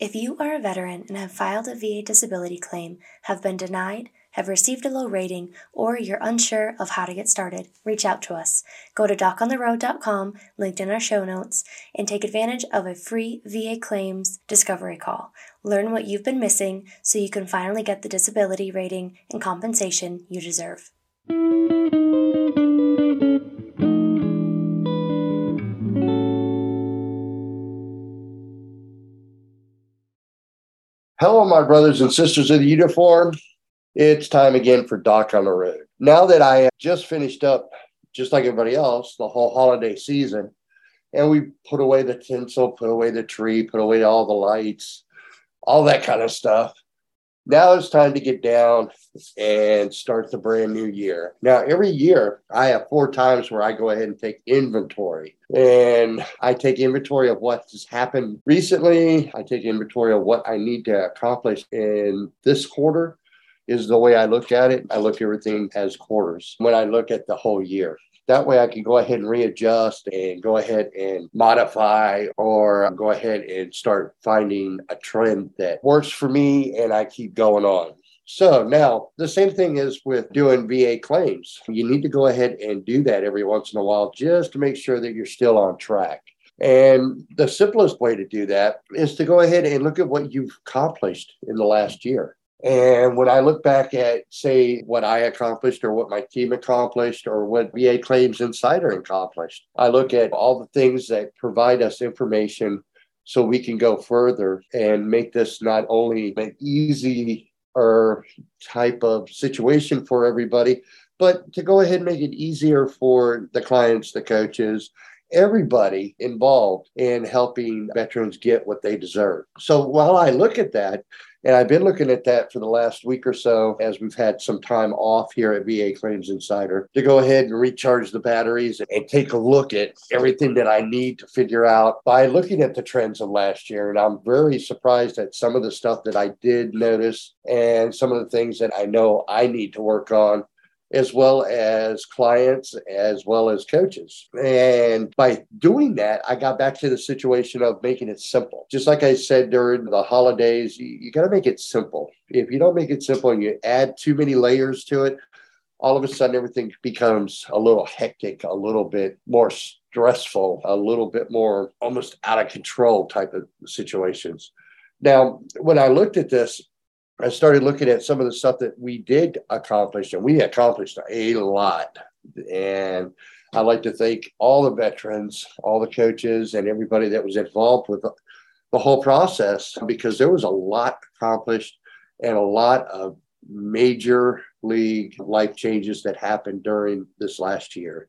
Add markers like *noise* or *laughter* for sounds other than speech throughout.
If you are a veteran and have filed a VA disability claim, have been denied, have received a low rating, or you're unsure of how to get started, reach out to us. Go to docontheroad.com, linked in our show notes, and take advantage of a free VA claims discovery call. Learn what you've been missing so you can finally get the disability rating and compensation you deserve. Hello, my brothers and sisters of the uniform. It's time again for Doc on the Road. Now that I have just finished up, just like everybody else, the whole holiday season, and we put away the tinsel, put away the tree, put away all the lights, all that kind of stuff. Now it's time to get down and start the brand new year. Now, every year I have four times where I go ahead and take inventory. And I take inventory of what has happened recently. I take inventory of what I need to accomplish in this quarter, is the way I look at it. I look everything as quarters when I look at the whole year. That way I can go ahead and readjust and go ahead and modify or go ahead and start finding a trend that works for me and I keep going on. So now the same thing is with doing VA claims. You need to go ahead and do that every once in a while just to make sure that you're still on track. And the simplest way to do that is to go ahead and look at what you've accomplished in the last year. And when I look back at, say, what I accomplished or what my team accomplished or what VA Claims Insider accomplished, I look at all the things that provide us information so we can go further and make this not only an easy or type of situation for everybody, but to go ahead and make it easier for the clients, the coaches, everybody involved in helping veterans get what they deserve. So while I look at that, and I've been looking at that for the last week or so as we've had some time off here at VA Claims Insider to go ahead and recharge the batteries and take a look at everything that I need to figure out by looking at the trends of last year. And I'm very surprised at some of the stuff that I did notice and some of the things that I know I need to work on as well as clients, as well as coaches. And by doing that, I got back to the situation of making it simple. Just like I said during the holidays, you, you got to make it simple. If you don't make it simple and you add too many layers to it, all of a sudden everything becomes a little hectic, a little bit more stressful, a little bit more almost out of control type of situations. Now, when I looked at this, I started looking at some of the stuff that we did accomplish, and we accomplished a lot. And I'd like to thank all the veterans, all the coaches, and everybody that was involved with the whole process because there was a lot accomplished and a lot of major league life changes that happened during this last year.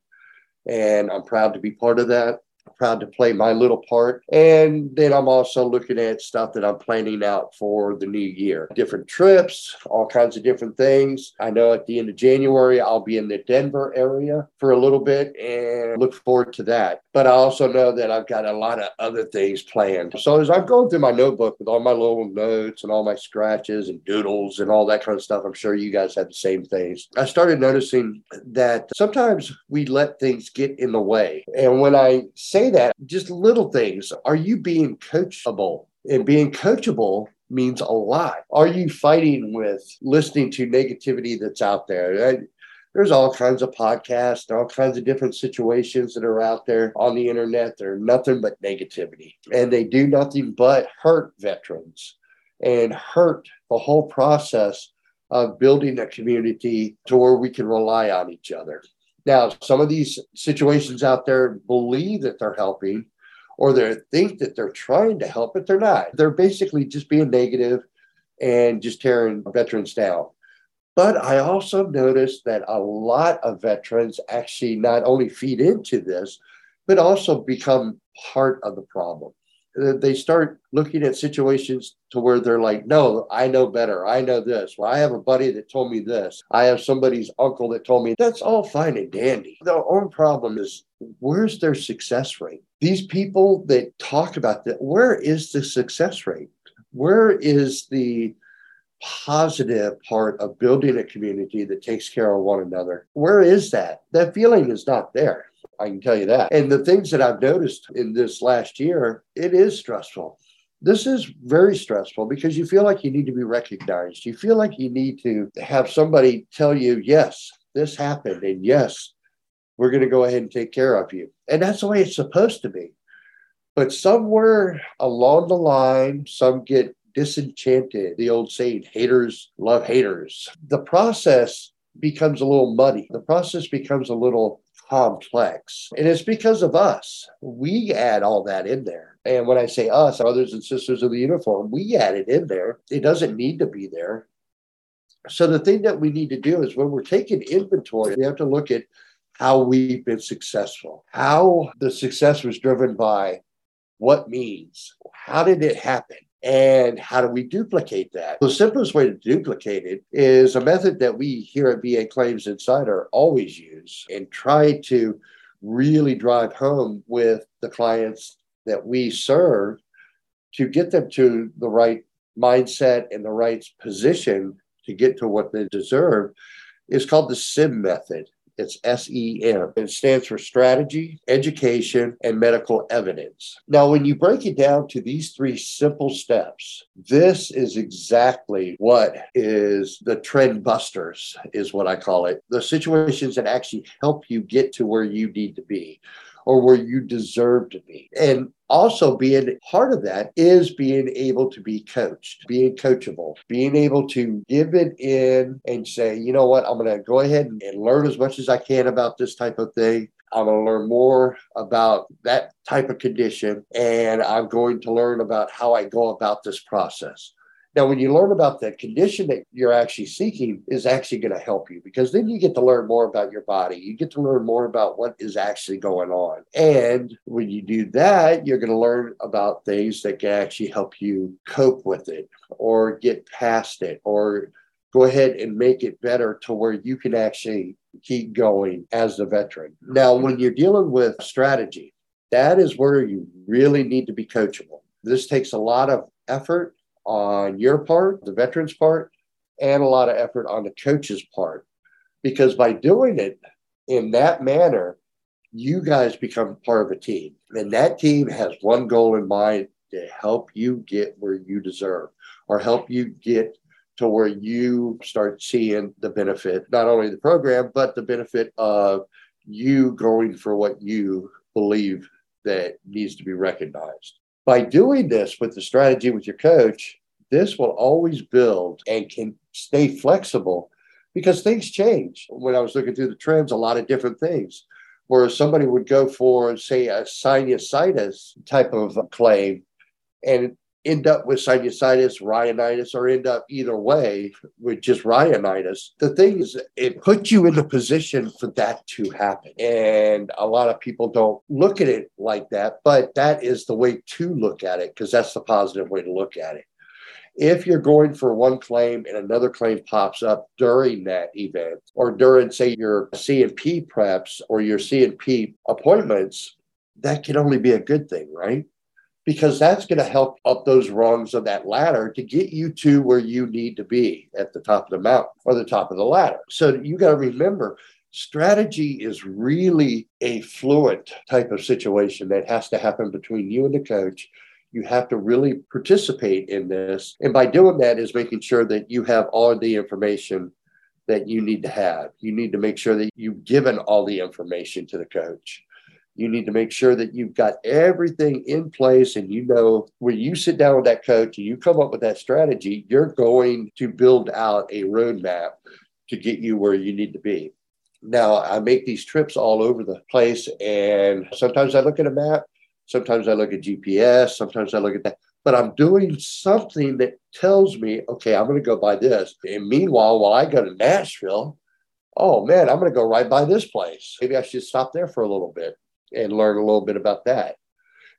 And I'm proud to be part of that proud to play my little part. And then I'm also looking at stuff that I'm planning out for the new year different trips, all kinds of different things. I know at the end of January, I'll be in the Denver area for a little bit and look forward to that. But I also know that I've got a lot of other things planned. So as I'm going through my notebook with all my little notes and all my scratches and doodles and all that kind of stuff, I'm sure you guys have the same things. I started noticing that sometimes we let things get in the way. And when I say that, just little things. Are you being coachable? And being coachable means a lot. Are you fighting with listening to negativity that's out there? There's all kinds of podcasts, all kinds of different situations that are out there on the internet. They're nothing but negativity, and they do nothing but hurt veterans and hurt the whole process of building a community to where we can rely on each other. Now, some of these situations out there believe that they're helping or they think that they're trying to help, but they're not. They're basically just being negative and just tearing veterans down. But I also noticed that a lot of veterans actually not only feed into this, but also become part of the problem they start looking at situations to where they're like, no, I know better. I know this. Well, I have a buddy that told me this. I have somebody's uncle that told me that's all fine and dandy. The only problem is where's their success rate? These people that talk about that, where is the success rate? Where is the positive part of building a community that takes care of one another? Where is that? That feeling is not there. I can tell you that. And the things that I've noticed in this last year, it is stressful. this is very stressful because you feel like you need to be recognized. You feel like you need to have somebody tell you, yes, this happened. And yes, we're going to go ahead and take care of you. And that's the way it's supposed to be. But somewhere along the line, some get disenchanted. The old saying, haters love haters. The process becomes a little muddy. The process becomes a little complex. And it's because of us. We add all that in there. And when I say us, brothers and sisters of the uniform, we add it in there. It doesn't need to be there. So the thing that we need to do is when we're taking inventory, we have to look at how we've been successful, how the success was driven by what means, how did it happen? And how do we duplicate that? The simplest way to duplicate it is a method that we here at VA Claims Insider always use and try to really drive home with the clients that we serve to get them to the right mindset and the right position to get to what they deserve is called the SIM method. It's SEM. It stands for strategy, education, and medical evidence. Now, when you break it down to these three simple steps, this is exactly what is the trend busters, is what I call it. The situations that actually help you get to where you need to be or where you deserve to be. And also being part of that is being able to be coached, being coachable, being able to give it in and say, you know what, I'm going to go ahead and, learn as much as I can about this type of thing. I'm going to learn more about that type of condition, and I'm going to learn about how I go about this process. Now, when you learn about the condition that you're actually seeking, is actually going to help you because then you get to learn more about your body. You get to learn more about what is actually going on. And when you do that, you're going to learn about things that can actually help you cope with it or get past it or go ahead and make it better to where you can actually keep going as a veteran. Now, when you're dealing with strategy, that is where you really need to be coachable. This takes a lot of effort on your part, the veteran's part, and a lot of effort on the coach's part. Because by doing it in that manner, you guys become part of a team. And that team has one goal in mind to help you get where you deserve or help you get to where you start seeing the benefit, not only the program, but the benefit of you going for what you believe that needs to be recognized. By doing this with the strategy with your coach, this will always build and can stay flexible because things change. When I was looking through the trends, a lot of different things where somebody would go for, say, a sinusitis type of claim and end up with sinusitis, rhinitis, or end up either way with just rhinitis. The thing is, it puts you in the position for that to happen. And a lot of people don't look at it like that, but that is the way to look at it because that's the positive way to look at it. If you're going for one claim and another claim pops up during that event or during, say, your C&P preps or your C&P appointments, that can only be a good thing, right? Because that's going to help up those rungs of that ladder to get you to where you need to be at the top of the mountain or the top of the ladder. So you got to remember strategy is really a fluid type of situation that has to happen between you and the coach. You have to really participate in this. And by doing that is making sure that you have all the information that you need to have. You need to make sure that you've given all the information to the coach. You need to make sure that you've got everything in place and you know when you sit down with that coach and you come up with that strategy, you're going to build out a roadmap to get you where you need to be. Now, I make these trips all over the place, and sometimes I look at a map, sometimes I look at GPS, sometimes I look at that, but I'm doing something that tells me, okay, I'm going to go by this. And meanwhile, while I go to Nashville, oh man, I'm going to go right by this place. Maybe I should stop there for a little bit and learn a little bit about that,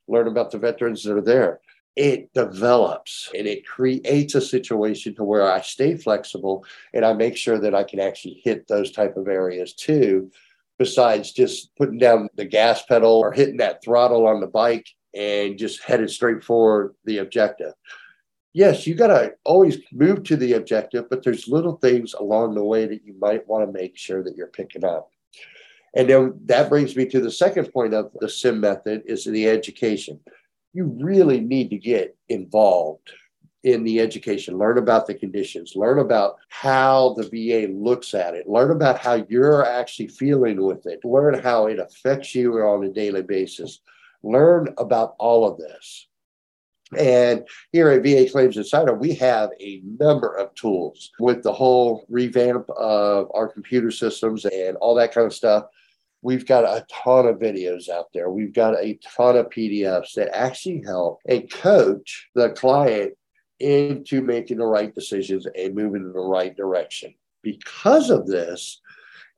learn about the veterans that are there. It develops and it creates a situation to where I stay flexible and I make sure that I can actually hit those type of areas too, besides just putting down the gas pedal or hitting that throttle on the bike and just headed straight for the objective. Yes, you got to always move to the objective, but there's little things along the way that you might want to make sure that you're picking up. And then that brings me to the second point of the SIM method is the education. you really need to get involved in the education, learn about the conditions, learn about how the VA looks at it, learn about how you're actually feeling with it, learn how it affects you on a daily basis, learn about all of this. And here at VA Claims Insider, we have a number of tools with the whole revamp of our computer systems and all that kind of stuff. We've got a ton of videos out there. We've got a ton of PDFs that actually help and coach the client into making the right decisions and moving in the right direction. Because of this,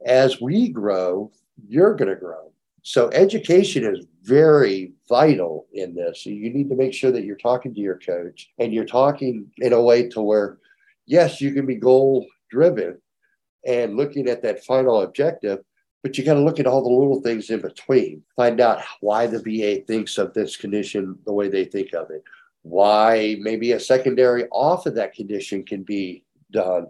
as we grow, you're going to grow. So, education is very vital in this. You need to make sure that you're talking to your coach and you're talking in a way to where, yes, you can be goal driven and looking at that final objective, but you got to look at all the little things in between. Find out why the VA thinks of this condition the way they think of it why maybe a secondary off of that condition can be done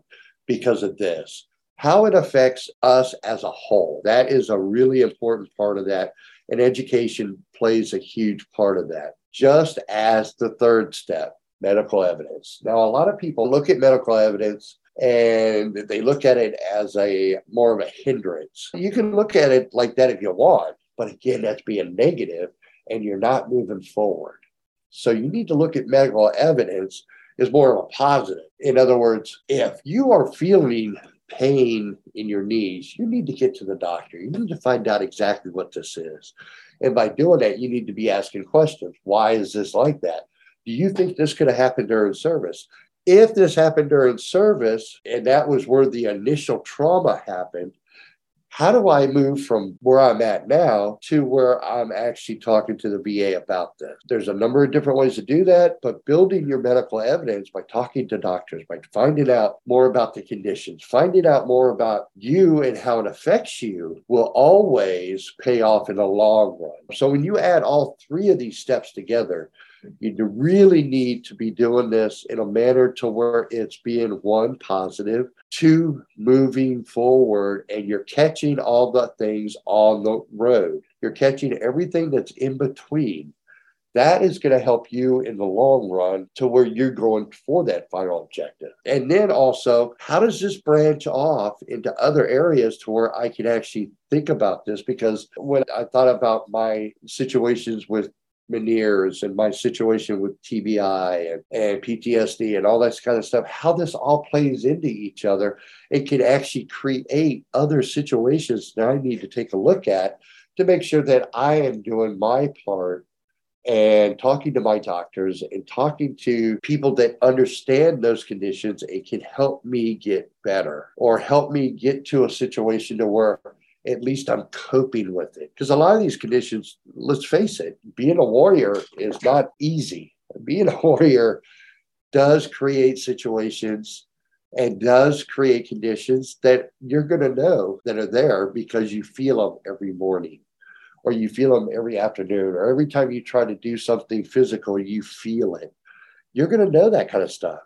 because of this, how it affects us as a whole. That is a really important part of that. And education plays a huge part of that, just as the third step medical evidence. Now, a lot of people look at medical evidence and they look at it as a more of a hindrance. You can look at it like that if you want, but again, that's being negative and you're not moving forward. So you need to look at medical evidence as more of a positive. In other words, if you are feeling pain in your knees, you need to get to the doctor. You need to find out exactly what this is. And by doing that, you need to be asking questions. Why is this like that? Do you think this could have happened during service? If this happened during service and that was where the initial trauma happened, how do I move from where I'm at now to where I'm actually talking to the VA about this? There's a number of different ways to do that, but building your medical evidence by talking to doctors, by finding out more about the conditions, finding out more about you and how it affects you will always pay off in the long run. So when you add all three of these steps together, you really need to be doing this in a manner to where it's being one positive, two moving forward, and you're catching all the things on the road. You're catching everything that's in between. That is going to help you in the long run to where you're going for that final objective. And then also, how does this branch off into other areas to where I can actually think about this? Because when I thought about my situations with Meniere's and my situation with TBI and, and PTSD and all that kind of stuff, how this all plays into each other, it can actually create other situations that I need to take a look at to make sure that I am doing my part and talking to my doctors and talking to people that understand those conditions. It can help me get better or help me get to a situation to where at least I'm coping with it. Because a lot of these conditions, let's face it, being a warrior is not easy. Being a *laughs* warrior does create situations and does create conditions that you're going to know that are there because you feel them every morning or you feel them every afternoon or every time you try to do something physical, you feel it. You're going to know that kind of stuff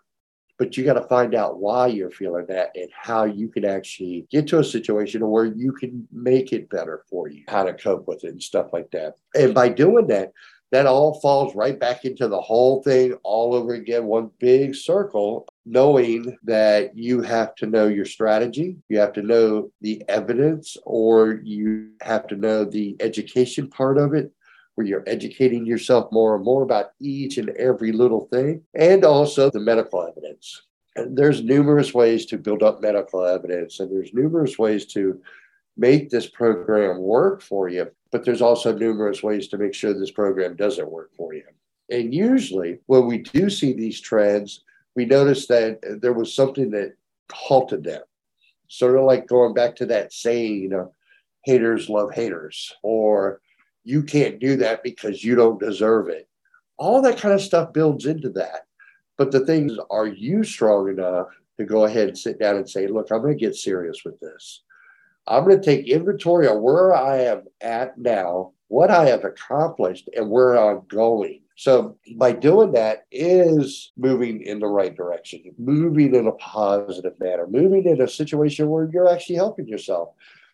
but you got to find out why you're feeling that and how you can actually get to a situation where you can make it better for you, how to cope with it and stuff like that. And by doing that, that all falls right back into the whole thing all over again, one big circle, knowing that you have to know your strategy, you have to know the evidence, or you have to know the education part of it, where you're educating yourself more and more about each and every little thing, and also the medical evidence. And there's numerous ways to build up medical evidence, and there's numerous ways to make this program work for you, but there's also numerous ways to make sure this program doesn't work for you. And usually, when we do see these trends, we notice that there was something that halted them. Sort of like going back to that saying, you know, haters love haters, or you can't do that because you don't deserve it. All that kind of stuff builds into that. But the thing is, are you strong enough to go ahead and sit down and say, look, I'm going to get serious with this. I'm going to take inventory of where I am at now, what I have accomplished, and where I'm going. So by doing that is moving in the right direction, moving in a positive manner, moving in a situation where you're actually helping yourself.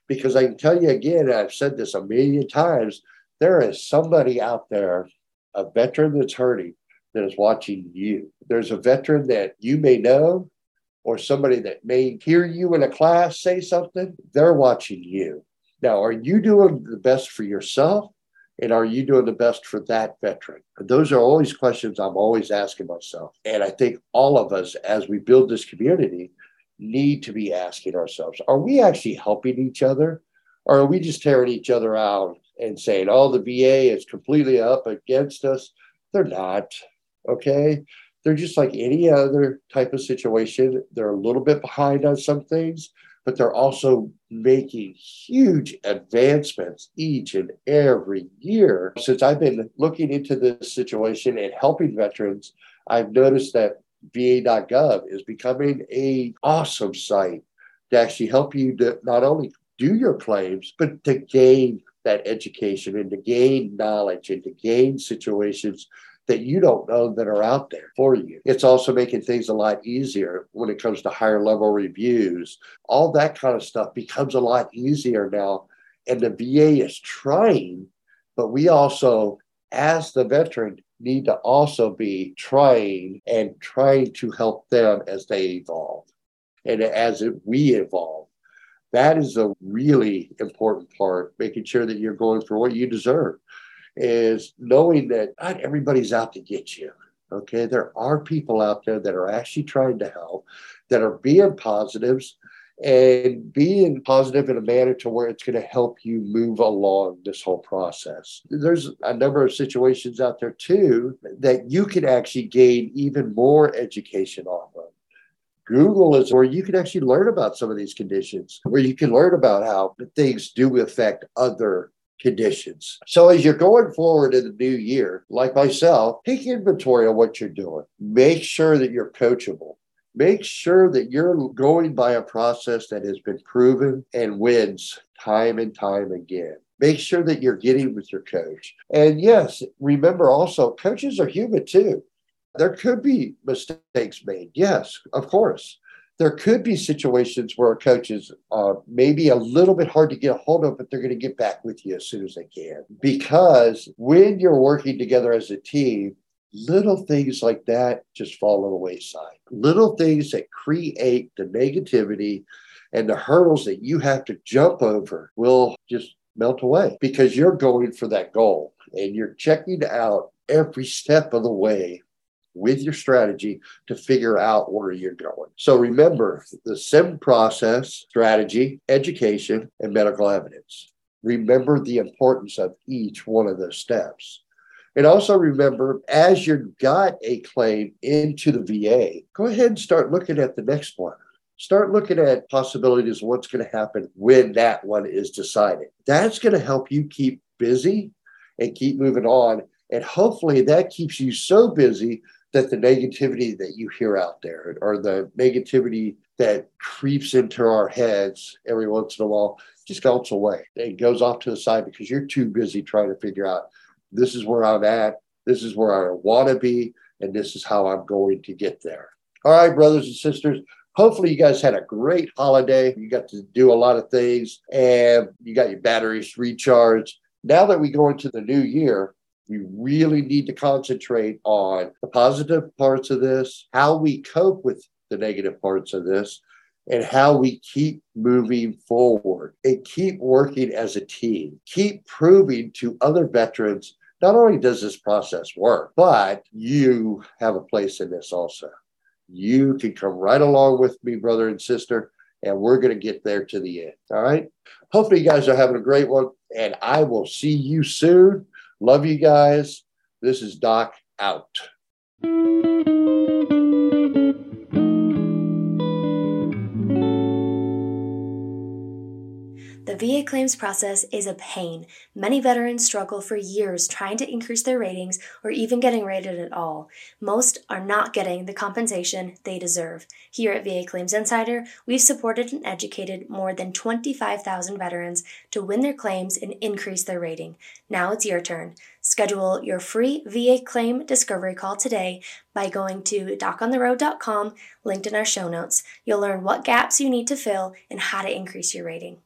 Because I can tell you again, I've said this a million times, there is somebody out there a veteran that's hurting that is watching you. There's a veteran that you may know or somebody that may hear you in a class say something, they're watching you. Now, are you doing the best for yourself? And are you doing the best for that veteran? Those are always questions I'm always asking myself. And I think all of us, as we build this community, need to be asking ourselves are we actually helping each other? Or are we just tearing each other out and saying, oh, the VA is completely up against us? They're not. Okay. They're just like any other type of situation. They're a little bit behind on some things, but they're also making huge advancements each and every year. Since I've been looking into this situation and helping veterans, I've noticed that va.gov is becoming a awesome site to actually help you to not only do your claims, but to gain that education and to gain knowledge and to gain situations that you don't know that are out there for you. It's also making things a lot easier when it comes to higher level reviews. All that kind of stuff becomes a lot easier now. And the VA is trying, but we also, as the veteran, need to also be trying and trying to help them as they evolve and as we evolve. That is a really important part, making sure that you're going for what you deserve is knowing that not everybody's out to get you. Okay. There are people out there that are actually trying to help, that are being positives and being positive in a manner to where it's going to help you move along this whole process. There's a number of situations out there too that you can actually gain even more education of. Google is where you can actually learn about some of these conditions, where you can learn about how things do affect other conditions. So as you're going forward in the new year, like myself, take inventory of what you're doing. Make sure that you're coachable. Make sure that you're going by a process that has been proven and wins time and time again. Make sure that you're getting with your coach. And yes, remember also, coaches are human too. There could be mistakes made. Yes, of course there could be situations where coaches are maybe a little bit hard to get a hold of, but they're going to get back with you as soon as they can. Because when you're working together as a team, little things like that just fall on the wayside. Little things that create the negativity and the hurdles that you have to jump over will just melt away because you're going for that goal and you're checking out every step of the way with your strategy to figure out where you're going. So remember the SIM process, strategy, education, and medical evidence. Remember the importance of each one of those steps. And also remember, as you've got a claim into the VA, go ahead and start looking at the next one. Start looking at possibilities of what's going to happen when that one is decided. That's going to help you keep busy and keep moving on. And hopefully that keeps you so busy that the negativity that you hear out there or the negativity that creeps into our heads every once in a while just melts away. It goes off to the side because you're too busy trying to figure out this is where I'm at, this is where I want to be, and this is how I'm going to get there. All right, brothers and sisters. Hopefully, you guys had a great holiday. You got to do a lot of things and you got your batteries recharged. Now that we go into the new year, we really need to concentrate on the positive parts of this, how we cope with the negative parts of this, and how we keep moving forward and keep working as a team. Keep proving to other veterans not only does this process work, but you have a place in this also. You can come right along with me, brother and sister, and we're going to get there to the end. All right. Hopefully, you guys are having a great one, and I will see you soon. Love you guys. This is Doc out. The VA claims process is a pain. Many veterans struggle for years trying to increase their ratings or even getting rated at all. Most are not getting the compensation they deserve. Here at VA Claims Insider, we've supported and educated more than 25,000 veterans to win their claims and increase their rating. Now it's your turn. Schedule your free VA claim discovery call today by going to docontheroad.com, linked in our show notes. You'll learn what gaps you need to fill and how to increase your rating.